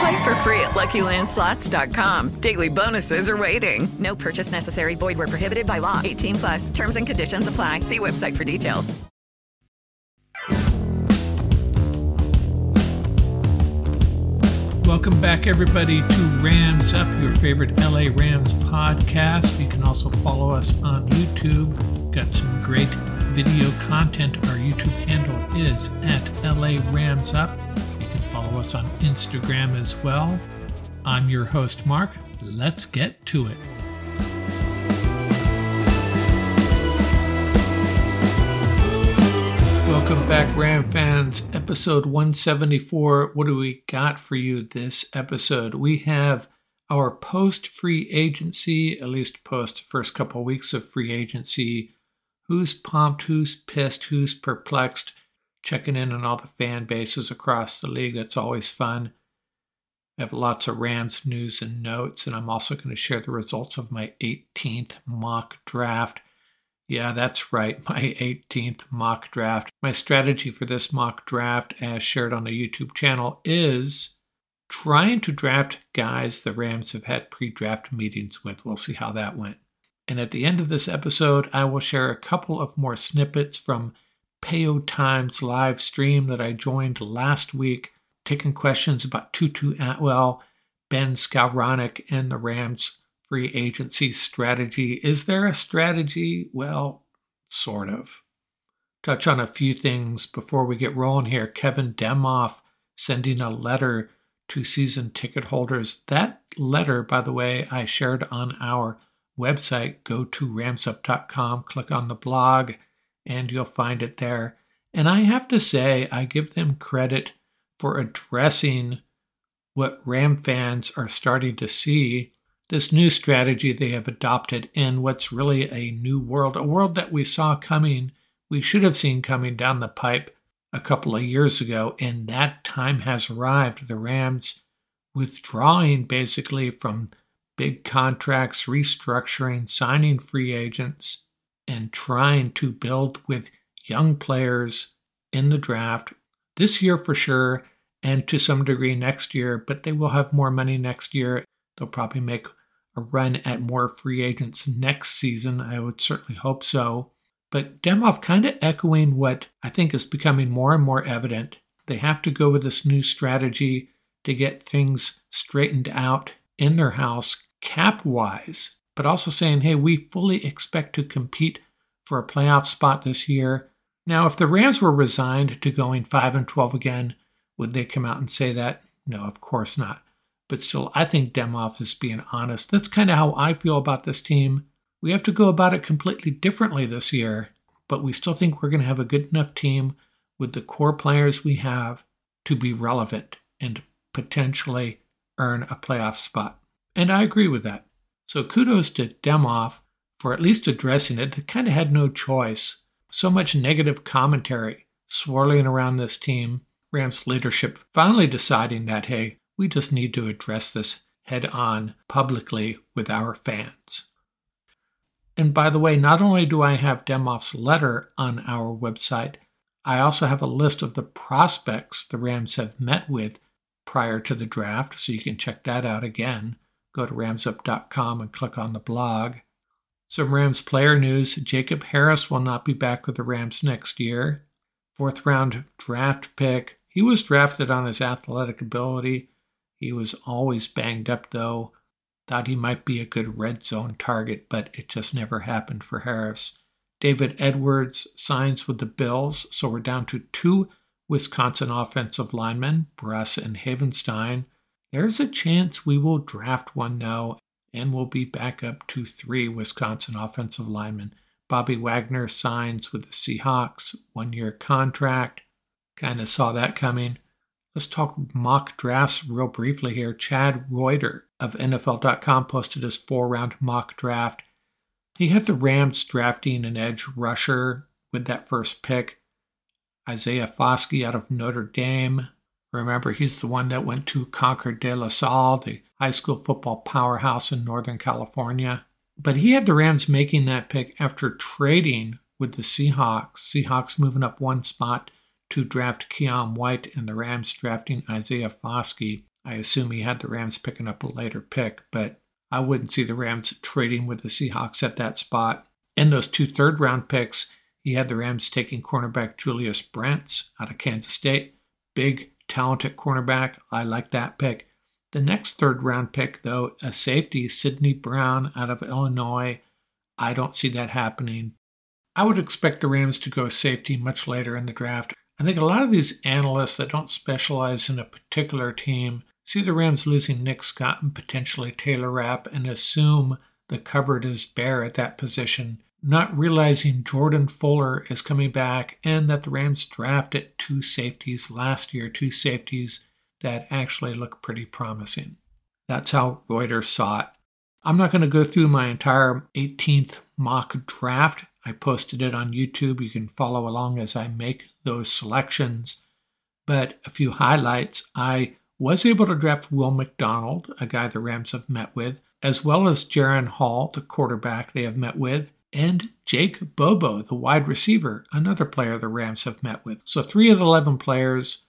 Play for free at LuckyLandSlots.com. Daily bonuses are waiting. No purchase necessary. Void where prohibited by law. 18 plus. Terms and conditions apply. See website for details. Welcome back, everybody, to Rams Up, your favorite LA Rams podcast. You can also follow us on YouTube. Got some great video content. Our YouTube handle is at LA Rams Up. Follow us on Instagram as well. I'm your host, Mark. Let's get to it. Welcome back, Ram fans. Episode 174. What do we got for you this episode? We have our post free agency, at least post first couple weeks of free agency. Who's pumped? Who's pissed? Who's perplexed? Checking in on all the fan bases across the league. That's always fun. I have lots of Rams news and notes, and I'm also going to share the results of my 18th mock draft. Yeah, that's right, my 18th mock draft. My strategy for this mock draft, as shared on the YouTube channel, is trying to draft guys the Rams have had pre draft meetings with. We'll see how that went. And at the end of this episode, I will share a couple of more snippets from Payo Times live stream that I joined last week, taking questions about Tutu Atwell, Ben Skowronek, and the Rams free agency strategy. Is there a strategy? Well, sort of. Touch on a few things before we get rolling here. Kevin Demoff sending a letter to season ticket holders. That letter, by the way, I shared on our website. Go to ramsup.com, click on the blog, and you'll find it there. And I have to say, I give them credit for addressing what Ram fans are starting to see this new strategy they have adopted in what's really a new world, a world that we saw coming, we should have seen coming down the pipe a couple of years ago, and that time has arrived. The Rams withdrawing basically from big contracts, restructuring, signing free agents, and trying to build with young players in the draft this year for sure, and to some degree next year, but they will have more money next year. They'll probably make a run at more free agents next season. I would certainly hope so. But Demoff kind of echoing what I think is becoming more and more evident. They have to go with this new strategy to get things straightened out in their house cap wise, but also saying, hey, we fully expect to compete for a playoff spot this year. Now, if the Rams were resigned to going 5 and 12 again, would they come out and say that? No, of course not. But still, I think Demoff is being honest. That's kind of how I feel about this team. We have to go about it completely differently this year, but we still think we're going to have a good enough team with the core players we have to be relevant and potentially earn a playoff spot. And I agree with that. So kudos to Demoff for at least addressing it. They kind of had no choice. So much negative commentary swirling around this team. Rams leadership finally deciding that, hey, we just need to address this head on publicly with our fans. And by the way, not only do I have Demoff's letter on our website, I also have a list of the prospects the Rams have met with prior to the draft, so you can check that out again. Go to ramsup.com and click on the blog. Some Rams player news Jacob Harris will not be back with the Rams next year. Fourth round draft pick. He was drafted on his athletic ability. He was always banged up, though. Thought he might be a good red zone target, but it just never happened for Harris. David Edwards signs with the Bills, so we're down to two Wisconsin offensive linemen, Bruss and Havenstein. There's a chance we will draft one now, and we'll be back up to three Wisconsin offensive linemen. Bobby Wagner signs with the Seahawks, one year contract. Kind of saw that coming. Let's talk mock drafts real briefly here. Chad Reuter of NFL.com posted his four round mock draft. He had the Rams drafting an edge rusher with that first pick. Isaiah Foskey out of Notre Dame. Remember, he's the one that went to Concord de La Salle, the high school football powerhouse in Northern California. But he had the Rams making that pick after trading with the Seahawks. Seahawks moving up one spot to draft Keion White and the Rams drafting Isaiah Foskey. I assume he had the Rams picking up a later pick, but I wouldn't see the Rams trading with the Seahawks at that spot. In those two third round picks, he had the Rams taking cornerback Julius Brents out of Kansas State. Big, talented cornerback. I like that pick. The next third round pick, though, a safety, Sydney Brown out of Illinois. I don't see that happening. I would expect the Rams to go safety much later in the draft. I think a lot of these analysts that don't specialize in a particular team see the Rams losing Nick Scott and potentially Taylor Rapp and assume the cupboard is bare at that position, not realizing Jordan Fuller is coming back and that the Rams drafted two safeties last year, two safeties that actually look pretty promising. That's how Reuters saw it. I'm not going to go through my entire 18th mock draft. I posted it on YouTube. You can follow along as I make those selections. But a few highlights I was able to draft Will McDonald, a guy the Rams have met with, as well as Jaren Hall, the quarterback they have met with, and Jake Bobo, the wide receiver, another player the Rams have met with. So three of the 11 players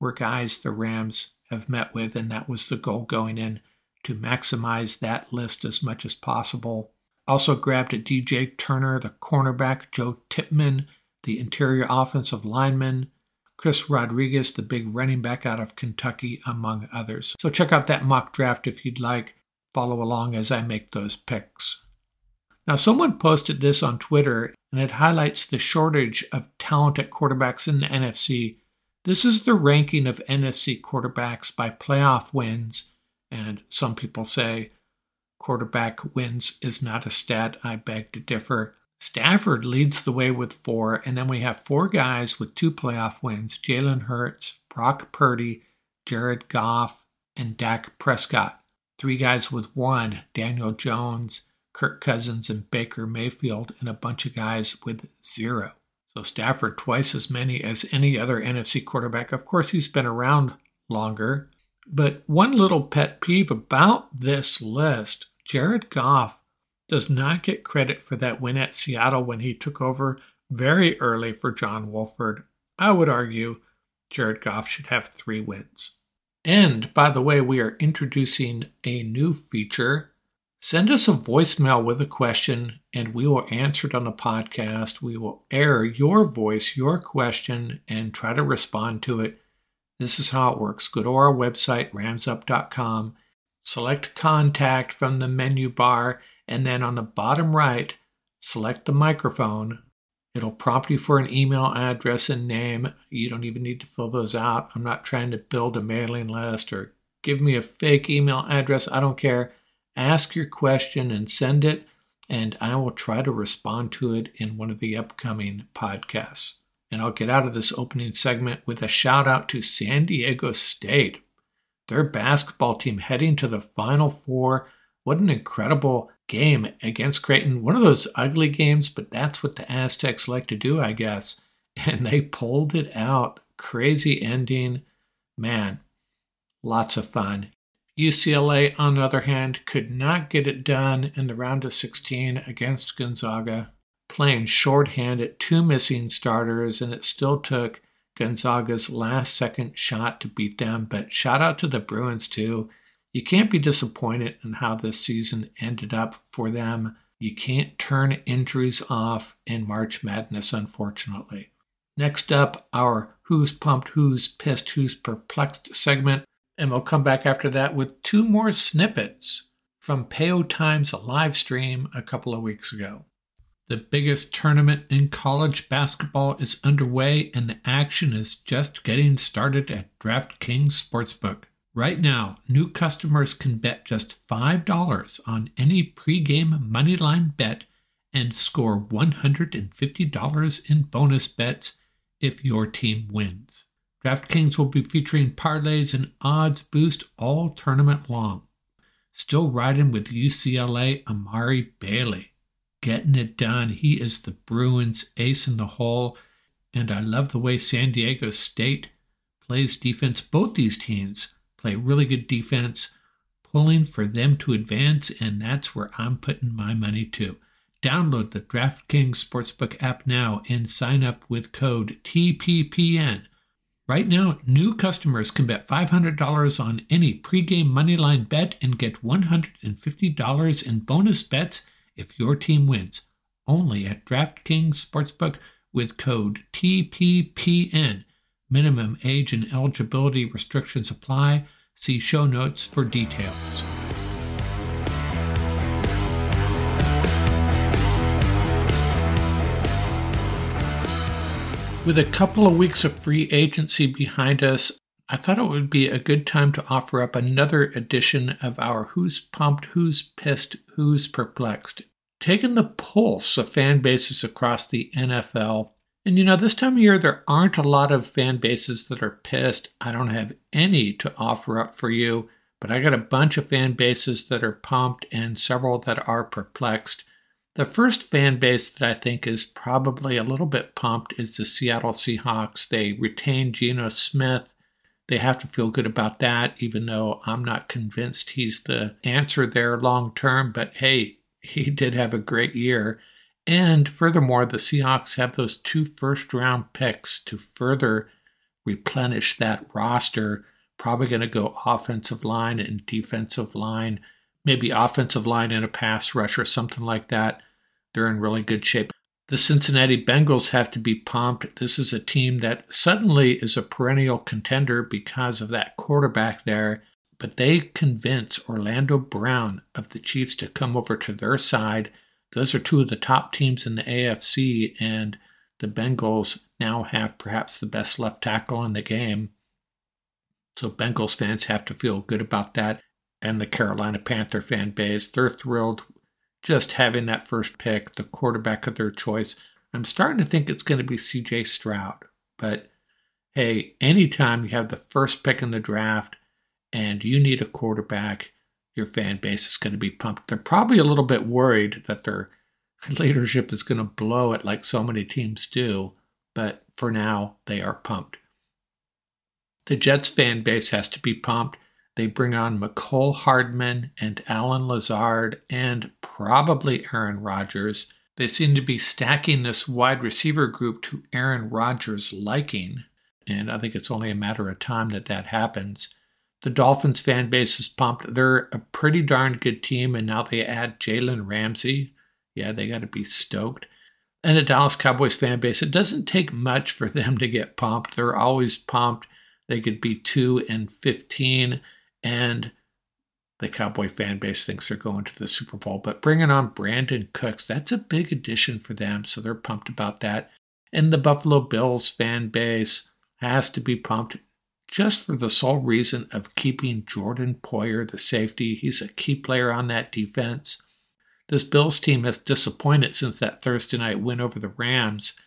were guys the Rams have met with, and that was the goal going in to maximize that list as much as possible. Also grabbed a DJ Turner, the cornerback, Joe Tippmann, the interior offensive lineman, Chris Rodriguez, the big running back out of Kentucky, among others. So check out that mock draft if you'd like. Follow along as I make those picks. Now, someone posted this on Twitter, and it highlights the shortage of talent at quarterbacks in the NFC. This is the ranking of NFC quarterbacks by playoff wins, and some people say quarterback wins is not a stat. I beg to differ. Stafford leads the way with four, and then we have four guys with two playoff wins Jalen Hurts, Brock Purdy, Jared Goff, and Dak Prescott. Three guys with one Daniel Jones, Kirk Cousins, and Baker Mayfield, and a bunch of guys with zero. So Stafford twice as many as any other NFC quarterback. Of course, he's been around longer. But one little pet peeve about this list Jared Goff does not get credit for that win at Seattle when he took over very early for John Wolford. I would argue Jared Goff should have three wins. And by the way, we are introducing a new feature. Send us a voicemail with a question and we will answer it on the podcast. We will air your voice, your question, and try to respond to it. This is how it works. Go to our website, ramsup.com, select contact from the menu bar and then on the bottom right, select the microphone. It'll prompt you for an email address and name. You don't even need to fill those out. I'm not trying to build a mailing list or give me a fake email address. I don't care. Ask your question and send it. and I will try to respond to it in one of the upcoming podcasts. And I'll get out of this opening segment with a shout out to San Diego State. Their basketball team heading to the Final Four. What an incredible game against Creighton. One of those ugly games, but that's what the Aztecs like to do, I guess. And they pulled it out. Crazy ending. Man, lots of fun. UCLA, on the other hand, could not get it done in the round of 16 against Gonzaga, playing shorthand at two missing starters, and it still took Gonzaga's last second shot to beat them. But shout out to the Bruins, too. You can't be disappointed in how this season ended up for them. You can't turn injuries off in March Madness, unfortunately. Next up, our Who's Pumped, Who's Pissed, Who's Perplexed segment and we'll come back after that with two more snippets from Payo Time's live stream a couple of weeks ago. The biggest tournament in college basketball is underway, and the action is just getting started at DraftKings Sportsbook. Right now, new customers can bet just $5 on any pregame moneyline bet and score $150 in bonus bets if your team wins. DraftKings will be featuring parlays and odds boost all tournament long. Still riding with UCLA Amari Bailey. Getting it done. He is the Bruins ace in the hole, and I love the way San Diego State plays defense. Both these teams play really good defense, pulling for them to advance, and that's where I'm putting my money too. Download the DraftKings Sportsbook app now and sign up with code TPPN Right now, new customers can bet $500 on any pregame moneyline bet and get $150 in bonus bets if your team wins. Only at DraftKings Sportsbook with code TPPN. Minimum age and eligibility restrictions apply. See show notes for details. With a couple of weeks of free agency behind us, I thought it would be a good time to offer up another edition of our Who's Pumped, Who's Pissed, Who's Perplexed. Taking the pulse of fan bases across the NFL. And you know, this time of year, there aren't a lot of fan bases that are pissed. I don't have any to offer up for you, but I got a bunch of fan bases that are pumped and several that are perplexed. The first fan base that I think is probably a little bit pumped is the Seattle Seahawks. They retained Geno Smith. They have to feel good about that, even though I'm not convinced he's the answer there long term. But hey, he did have a great year. And furthermore, the Seahawks have those two first round picks to further replenish that roster. Probably going to go offensive line and defensive line maybe offensive line and a pass rush or something like that. They're in really good shape. The Cincinnati Bengals have to be pumped. This is a team that suddenly is a perennial contender because of that quarterback there. But they convince Orlando Brown of the Chiefs to come over to their side. Those are two of the top teams in the AFC, and the Bengals now have perhaps the best left tackle in the game. So Bengals fans have to feel good about that and the Carolina Panther fan base. They're thrilled just having that first pick, the quarterback of their choice. I'm starting to think it's going to be CJ Stroud. But hey, anytime you have the first pick in the draft and you need a quarterback, your fan base is going to be pumped. They're probably a little bit worried that their leadership is going to blow it like so many teams do. But for now, they are pumped. The Jets fan base has to be pumped. They bring on Mecole Hardman and Allen Lazard and probably Aaron Rodgers. They seem to be stacking this wide receiver group to Aaron Rodgers' liking, and I think it's only a matter of time that that happens. The Dolphins fan base is pumped. They're a pretty darn good team, and now they add Jalen Ramsey. Yeah, they got to be stoked. And the Dallas Cowboys fan base, it doesn't take much for them to get pumped. They're always pumped. They could be 2 and 15 and the Cowboy fan base thinks they're going to the Super Bowl. But bringing on Brandin Cooks, that's a big addition for them. So they're pumped about that. And the Buffalo Bills fan base has to be pumped just for the sole reason of keeping Jordan Poyer, the safety. He's a key player on that defense. This Bills team has disappointed since that Thursday night win over the Rams.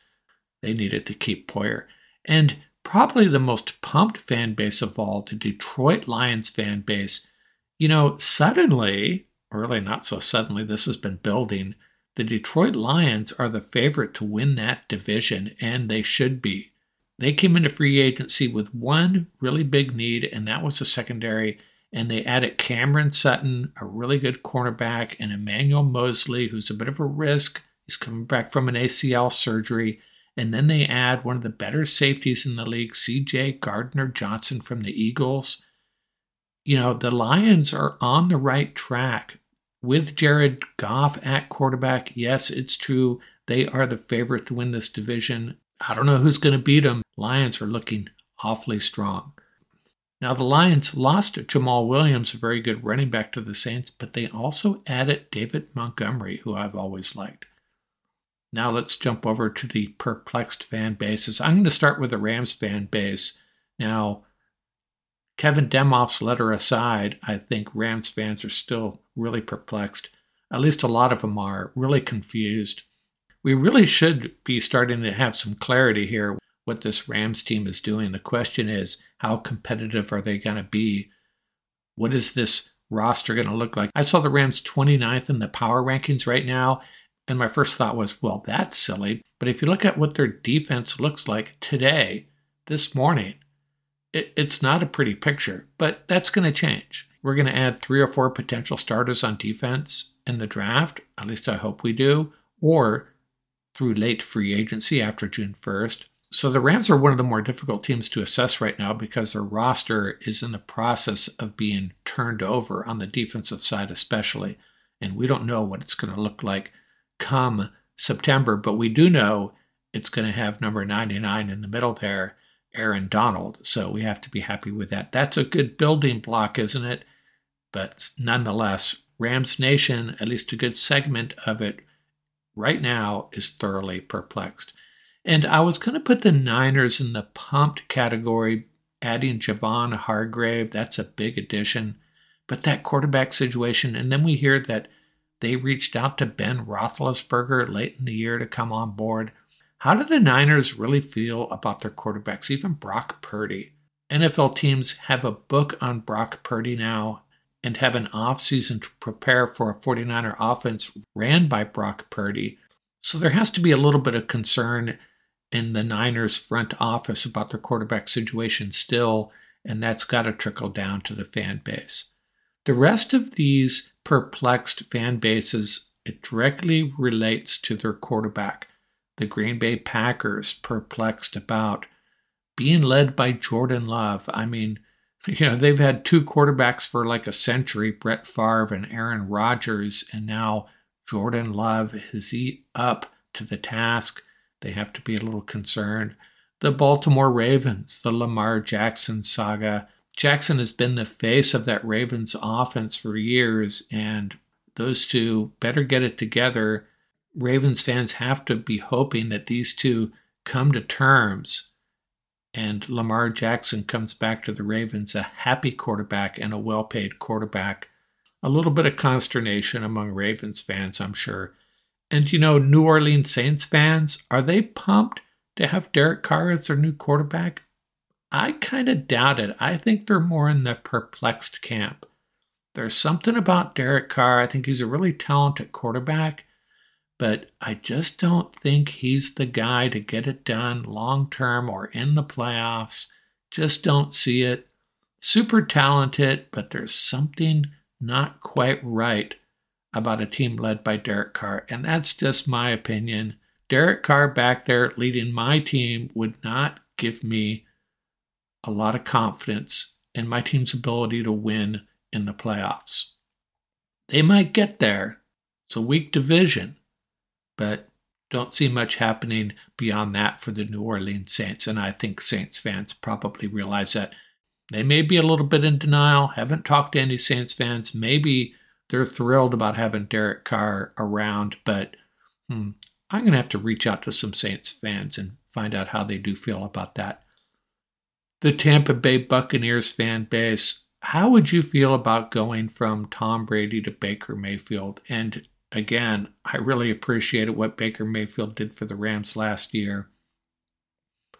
They needed to keep Poyer. And probably the most pumped fan base of all, the Detroit Lions fan base. You know, suddenly, or really not so suddenly, this has been building. The Detroit Lions are the favorite to win that division, and they should be. They came into free agency with one really big need, and that was a secondary. And they added Cameron Sutton, a really good cornerback, and Emmanuel Moseley, who's a bit of a risk. He's coming back from an ACL surgery. And then they add one of the better safeties in the league, CJ Gardner Johnson from the Eagles. You know, the Lions are on the right track with Jared Goff at quarterback. Yes, it's true. They are the favorite to win this division. I don't know who's going to beat them. Lions are looking awfully strong. Now, the Lions lost Jamaal Williams, a very good running back to the Saints, but they also added David Montgomery, who I've always liked. Now let's jump over to the perplexed fan bases. I'm going to start with the Rams fan base. Now, Kevin Demoff's letter aside, I think Rams fans are still really perplexed. At least a lot of them are really confused. We really should be starting to have some clarity here what this Rams team is doing. The question is, how competitive are they going to be? What is this roster going to look like? I saw the Rams 29th in the power rankings right now, and my first thought was, well, that's silly. But if you look at what their defense looks like today, this morning, it, it's not a pretty picture, but that's going to change. We're going to add three or four potential starters on defense in the draft, at least I hope we do, or through late free agency after June 1st. So the Rams are one of the more difficult teams to assess right now because their roster is in the process of being turned over on the defensive side, especially. And we don't know what it's going to look like come September, but we do know it's going to have number 99 in the middle there, Aaron Donald. So we have to be happy with that. That's a good building block, isn't it? But nonetheless, Rams Nation, at least a good segment of it right now, is thoroughly perplexed. And I was going to put the Niners in the pumped category, adding Javon Hargrave. That's a big addition. But that quarterback situation, and then we hear that they reached out to Ben Roethlisberger late in the year to come on board. How do the Niners really feel about their quarterbacks, even Brock Purdy? NFL teams have a book on Brock Purdy now and have an offseason to prepare for a 49er offense ran by Brock Purdy. So there has to be a little bit of concern in the Niners front office about their quarterback situation still, and that's got to trickle down to the fan base. The rest of these perplexed fan bases, it directly relates to their quarterback. The Green Bay Packers perplexed about being led by Jordan Love. I mean, you know, they've had two quarterbacks for like a century, Brett Favre and Aaron Rodgers, and now Jordan Love is he up to the task? They have to be a little concerned. The Baltimore Ravens, the Lamar Jackson saga, Jackson has been the face of that Ravens offense for years, and those two better get it together. Ravens fans have to be hoping that these two come to terms and Lamar Jackson comes back to the Ravens a happy quarterback and a well paid quarterback. A little bit of consternation among Ravens fans, I'm sure. And you know, New Orleans Saints fans, are they pumped to have Derek Carr as their new quarterback? I kind of doubt it. I think they're more in the perplexed camp. There's something about Derek Carr. I think he's a really talented quarterback, but I just don't think he's the guy to get it done long term or in the playoffs. Just don't see it. Super talented, but there's something not quite right about a team led by Derek Carr. And that's just my opinion. Derek Carr back there leading my team would not give me a lot of confidence in my team's ability to win in the playoffs. They might get there. It's a weak division, but don't see much happening beyond that for the New Orleans Saints. And I think Saints fans probably realize that. They may be a little bit in denial, haven't talked to any Saints fans. Maybe they're thrilled about having Derek Carr around, but hmm, I'm going to have to reach out to some Saints fans and find out how they do feel about that the Tampa Bay Buccaneers fan base, how would you feel about going from Tom Brady to Baker Mayfield? And again, I really appreciated what Baker Mayfield did for the Rams last year.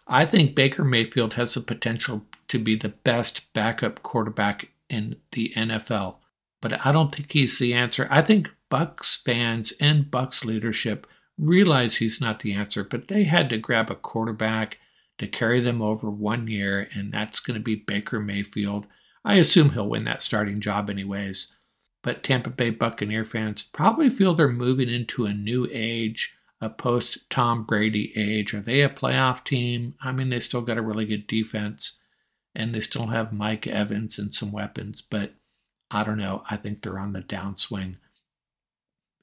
I think Baker Mayfield has the potential to be the best backup quarterback in the NFL, but I don't think he's the answer. I think Bucks fans and Bucks leadership realize he's not the answer, but they had to grab a quarterback to carry them over one year, and that's going to be Baker Mayfield. I assume he'll win that starting job anyways. But Tampa Bay Buccaneer fans probably feel they're moving into a new age, a post Tom Brady age. Are they a playoff team? I mean, they still got a really good defense, and they still have Mike Evans and some weapons, but I don't know. I think they're on the downswing.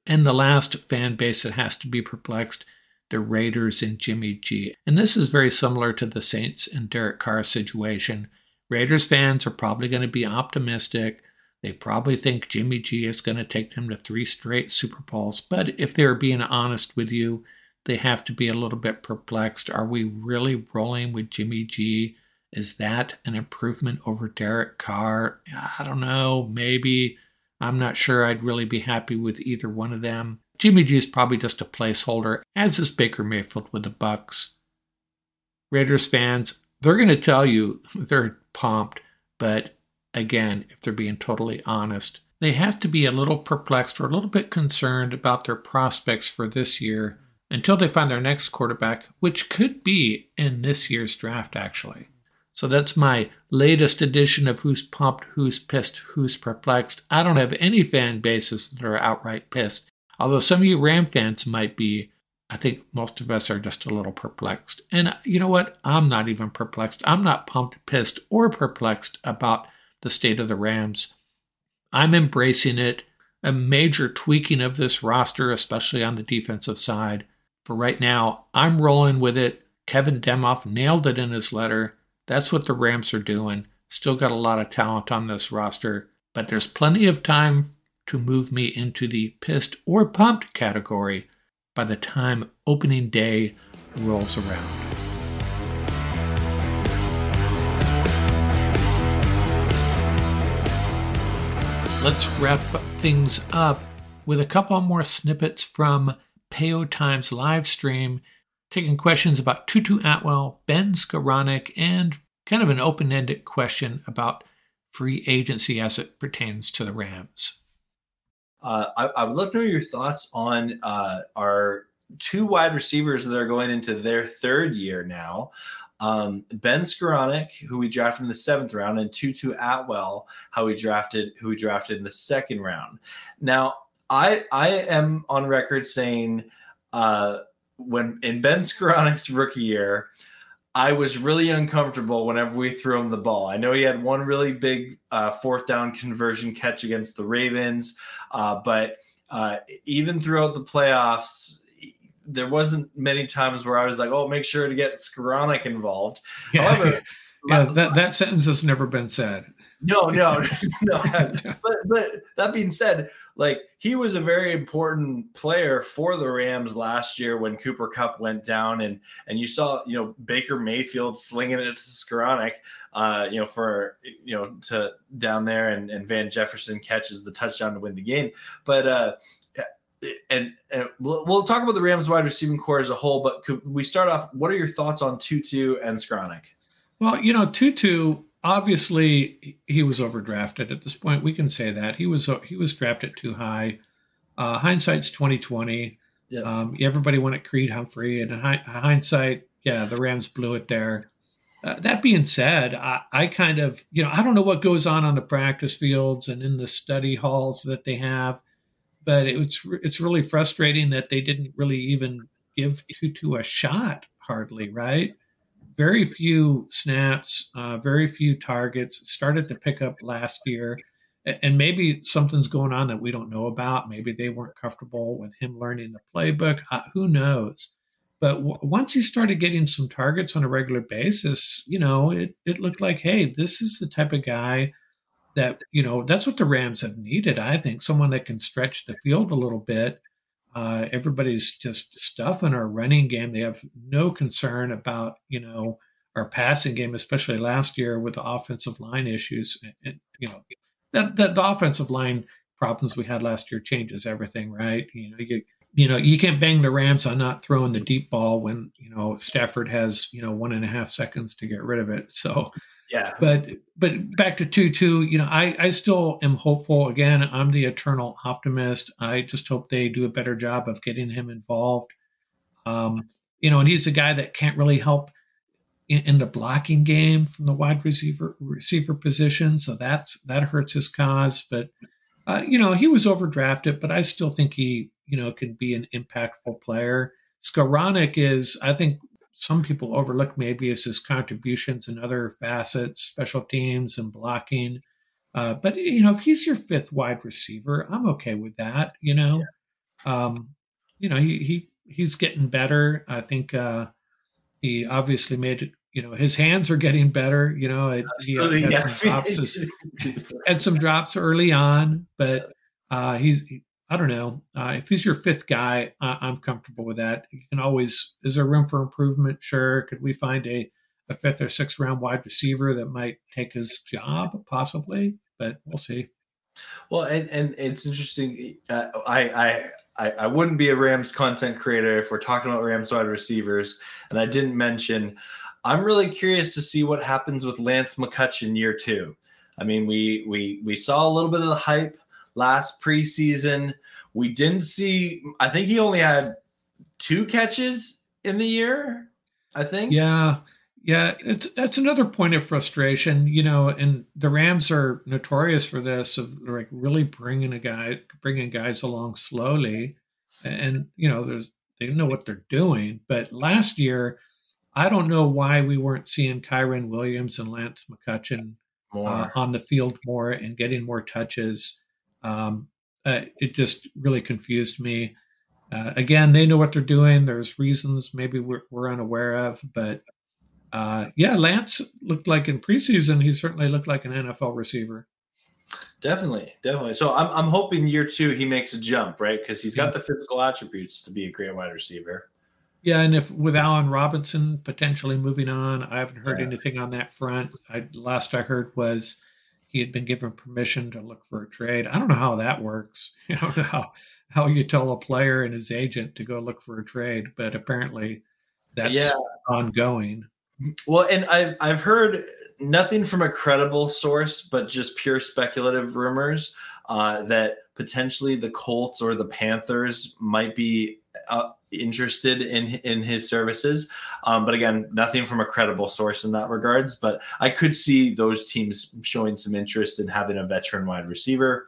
And the last fan base that has to be perplexed the Raiders and Jimmy G. And this is very similar to the Saints and Derek Carr situation. Raiders fans are probably going to be optimistic. They probably think Jimmy G is going to take them to three straight Super Bowls. But if they're being honest with you, they have to be a little bit perplexed. Are we really rolling with Jimmy G? Is that an improvement over Derek Carr? I don't know. Maybe. I'm not sure I'd really be happy with either one of them. Jimmy G is probably just a placeholder, as is Baker Mayfield with the Bucks. Raiders fans, they're going to tell you they're pumped, but again, if they're being totally honest, they have to be a little perplexed or a little bit concerned about their prospects for this year until they find their next quarterback, which could be in this year's draft, actually. So that's my latest edition of Who's Pumped, Who's Pissed, Who's Perplexed. I don't have any fan bases that are outright pissed. Although some of you Ram fans might be, I think most of us are just a little perplexed. And uh, you know what? I'm not even perplexed. I'm not pumped, pissed, or perplexed about the state of the Rams. I'm embracing it. A major tweaking of this roster, especially on the defensive side. For right now, I'm rolling with it. Kevin Demoff nailed it in his letter. That's what the Rams are doing. Still got a lot of talent on this roster, but there's plenty of time to move me into the pissed or pumped category by the time opening day rolls around. Let's wrap things up with a couple more snippets from Payo Times live stream, taking questions about Tutu Atwell, Ben Skowronek, and kind of an open ended question about free agency as it pertains to the Rams. Uh, I, I, would love to know your thoughts on uh, our two wide receivers that are going into their third year now. Um, ben Skowronek, who we drafted in the seventh round, and Tutu Atwell, how we drafted, who we drafted in the second round. Now, I I am on record saying uh, when in Ben Skowronek's rookie year, I was really uncomfortable whenever we threw him the ball. I know he had one really big uh, fourth down conversion catch against the Ravens, uh, but uh, even throughout the playoffs, there wasn't many times where I was like, "Oh, make sure to get Skowronek involved." Yeah. However, yeah, that, that sentence has never been said. No, no, no. but but that being said, like he was a very important player for the Rams last year when Cooper Kupp went down, and and you saw you know Baker Mayfield slinging it to Skowronek, uh, you know for you know to down there, and and Van Jefferson catches the touchdown to win the game, but. uh and, and we'll, talk about the Rams wide receiving corps as a whole, but could we start off? What are your thoughts on Tutu and Skowronek? Well, you know, Tutu obviously he was overdrafted at this point. We can say that he was he was drafted too high. Uh, hindsight's twenty twenty. Yeah. Um, everybody wanted Creed Humphrey, and in hindsight, yeah, the Rams blew it there. Uh, that being said, I, I, kind of, you know, I don't know what goes on on the practice fields and in the study halls that they have, but it's it's really frustrating that they didn't really even give Tutu a shot, hardly, right? Very few snaps, uh, very few targets. Started to pick up last year, and maybe something's going on that we don't know about. Maybe they weren't comfortable with him learning the playbook. Uh, who knows? But w- once he started getting some targets on a regular basis, you know, it it looked like, hey, this is the type of guy that you know that's what the Rams have needed. I think someone that can stretch the field a little bit uh, everybody's just stuffing our running game. They have no concern about you know our passing game, especially last year with the offensive line issues. And, and you know that, that the offensive line problems we had last year changes everything, right? You know, you you know you can't bang the Rams on not throwing the deep ball when you know Stafford has you know one and a half seconds to get rid of it. So yeah, but but back to Tutu. You know, I I still am hopeful. Again, I'm the eternal optimist. I just hope they do a better job of getting him involved. Um, you know, and he's a guy that can't really help in, in, the blocking game from the wide receiver receiver position, so that's that hurts his cause. But uh, you know, he was overdrafted, but I still think he you know could be an impactful player. Skowronek is, I think, some people overlook maybe as his contributions in other facets, special teams and blocking. Uh, but you know, if he's your fifth wide receiver, I'm okay with that. You know, yeah. um, you know, he he he's getting better. I think uh, he obviously made you know his hands are getting better. You know, it, he had, yeah. some drops, had some drops early on, but uh, he's he, I don't know uh, if he's your fifth guy. I'm comfortable with that. You can always is there room for improvement? Sure. Could we find a a fifth or sixth round wide receiver that might take his job possibly? But we'll see. Well, and, and it's interesting. Uh, I, I I, I wouldn't be a Rams content creator if we're talking about Rams wide receivers. And I didn't mention, I'm really curious to see what happens with Lance McCutcheon year two. I mean, we we we saw a little bit of the hype last preseason. We didn't see. I think he only had two catches in the year. I think. Yeah, yeah, it's that's another point of frustration, you know. And the Rams are notorious for this of like really bringing a guy, bringing guys along slowly, and you know, there's they know what they're doing. But last year, I don't know why we weren't seeing Kyren Williams and Lance McCutcheon uh, on the field more and getting more touches. Um, uh, it just really confused me. Uh, again, they know what they're doing. There's reasons maybe we're, we're unaware of, but uh, yeah, Lance looked like in preseason, he certainly looked like an NFL receiver. Definitely, definitely. So I'm, I'm hoping year two he makes a jump, right? Because he's got the physical attributes to be a great wide receiver. Yeah, and if with Allen Robinson potentially moving on, I haven't heard yeah. anything on that front. I, last I heard was he had been given permission to look for a trade. I don't know how that works. You know how how you tell a player and his agent to go look for a trade, but apparently that's yeah. ongoing. Well, and I've I've heard nothing from a credible source, but just pure speculative rumors uh, that potentially the Colts or the Panthers might be uh, interested in in his services. Um, but again, nothing from a credible source in that regards. But I could see those teams showing some interest in having a veteran wide receiver.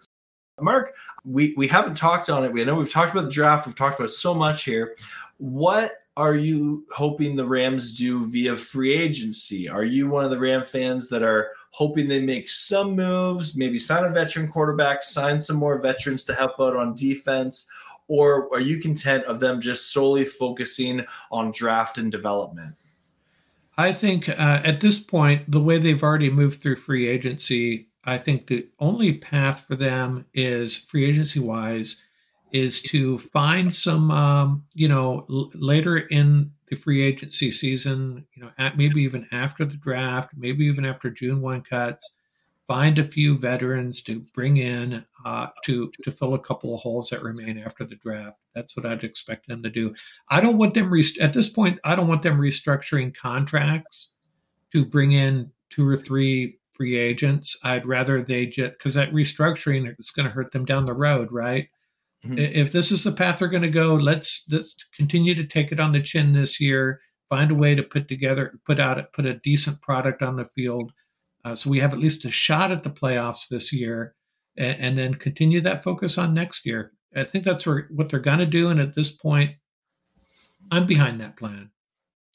Mark, we we haven't talked on it. We know we've talked about the draft. We've talked about so much here. What are you hoping the Rams do via free agency? Are you one of the Ram fans that are hoping they make some moves, maybe sign a veteran quarterback, sign some more veterans to help out on defense? Or are you content of them just solely focusing on draft and development? I think uh, at this point, the way they've already moved through free agency, I think the only path for them is free agency wise is to find some, um, you know, l- later in the free agency season, you know, at, maybe even after the draft, maybe even after June 1 cuts, find a few veterans to bring in uh, to to fill a couple of holes that remain after the draft. That's what I'd expect them to do. I don't want them rest- at this point. I don't want them restructuring contracts to bring in two or three free agents. I'd rather they just because that restructuring is going to hurt them down the road, right? Mm-hmm. If this is the path they're going to go, let's let's continue to take it on the chin this year. Find a way to put together, put out, put a decent product on the field, uh, so we have at least a shot at the playoffs this year, and, and then continue that focus on next year. I think that's what they're going to do, and at this point, I'm behind that plan.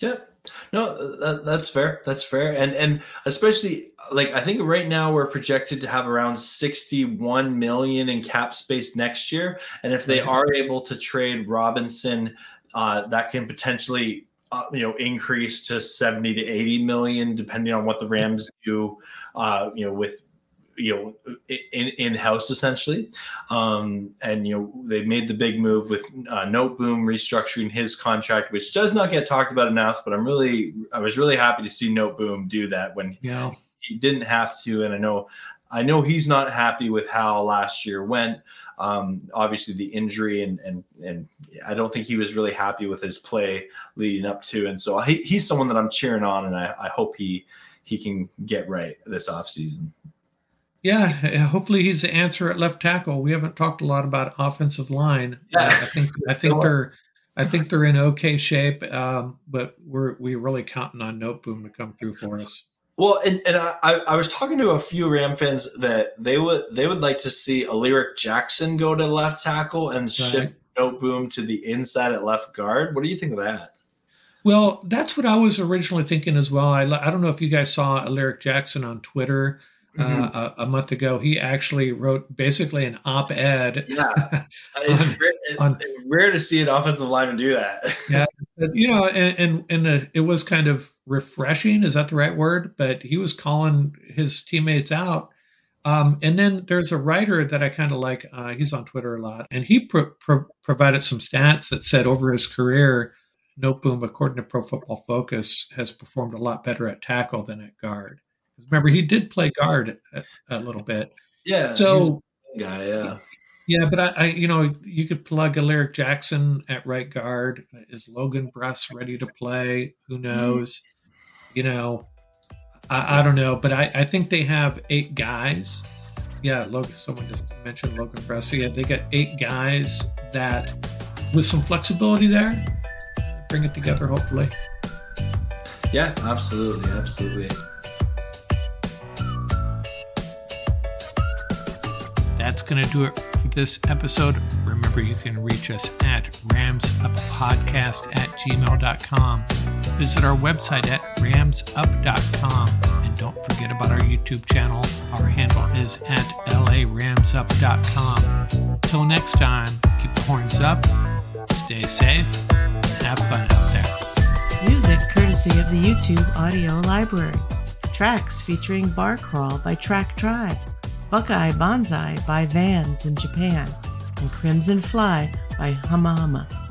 Yep. No, that, that's fair. That's fair. And and especially like I think right now we're projected to have around 61 million in cap space next year. And if they are able to trade Robinson, uh, that can potentially uh, you know increase to 70 to 80 million depending on what the Rams do uh, you know with you know in in house essentially um, and you know they made the big move with uh, Noteboom restructuring his contract which does not get talked about enough but i'm really i was really happy to see Noteboom do that when yeah he didn't have to and i know I know he's not happy with how last year went. Um, obviously, the injury and and and I don't think he was really happy with his play leading up to. And so he, he's someone that I'm cheering on, and I, I hope he he can get right this offseason. Yeah, hopefully he's the answer at left tackle. We haven't talked a lot about offensive line. Yeah. I think I think So- they're I think they're in okay shape, um, but we're we're really counting on Noteboom to come through for us. Well, and, and I, I- was talking to a few Ram fans that they would they would like to see Alaric Jackson go to left tackle and shift Noteboom to the inside at left guard. What do you think of that? Well, that's what I was originally thinking as well. I, I don't know if you guys saw Alaric Jackson on Twitter Mhm. uh, a, a month ago. He actually wrote basically an op-ed. Yeah, it's, rare, it- on- it's rare to see an offensive lineman do that. yeah, but, you know, and and, and uh, it was kind of refreshing. Is that the right word? But he was calling his teammates out. Um, and then there's a writer that I kind of like. Uh, he's on Twitter a lot, and he pro- pro- provided some stats that said over his career, Noteboom, according to Pro Football Focus, has performed a lot better at tackle than at guard. 'Cause Remember, he did play guard a, a little bit. yeah, So- he was a guy, yeah. Yeah, but I, I, you know, you could plug Alaric Jackson at right guard. Is Logan Bruss ready to play? Who knows? You know, I, I don't know, but I, I think they have eight guys. Yeah, Logan. Someone just mentioned Logan Bruss. Yeah, they got eight guys that, with some flexibility there, bring it together. Hopefully. Yeah, absolutely, absolutely. Going to do it for this episode. Remember, you can reach us at ramsuppodcast at gmail.com. Visit our website at ramsup.com. And don't forget about our YouTube channel. Our handle is at laramsup.com. Till next time, keep the horns up, stay safe, and have fun out there. Music courtesy of the YouTube audio library. Tracks featuring Bar Crawl by Track Tribe, Buckeye Bonsai by Vans in Japan, and Crimson Fly by Hama Hama.